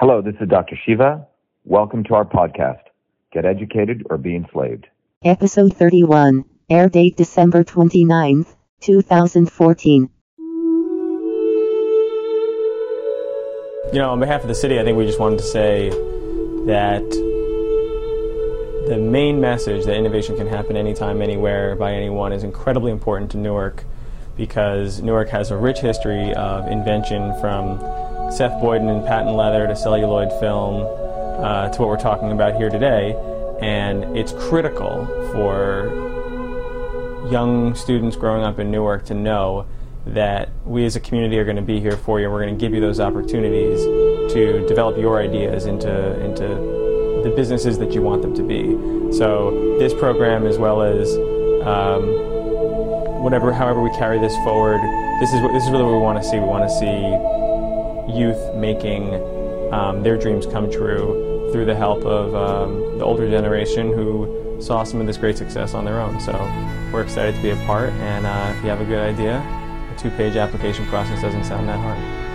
Hello, this is Dr. Shiva. Welcome to our podcast, Get Educated or Be Enslaved. Episode 31, air date December 29th, 2014. You know, on behalf of the city, I think we just wanted to say that the main message that innovation can happen anytime, anywhere, by anyone is incredibly important to Newark because Newark has a rich history of invention from Seth Boyden and patent leather to celluloid film uh, to what we're talking about here today. And it's critical for young students growing up in Newark to know that we as a community are going to be here for you. We're going to give you those opportunities to develop your ideas into, into the businesses that you want them to be. So this program, as well as um, whatever, however we carry this forward, this is this is really what we want to see. We want to see youth making um, their dreams come true through the help of um, the older generation who saw some of this great success on their own. So we're excited to be a part. And uh, if you have a good idea, a two-page application process doesn't sound that hard.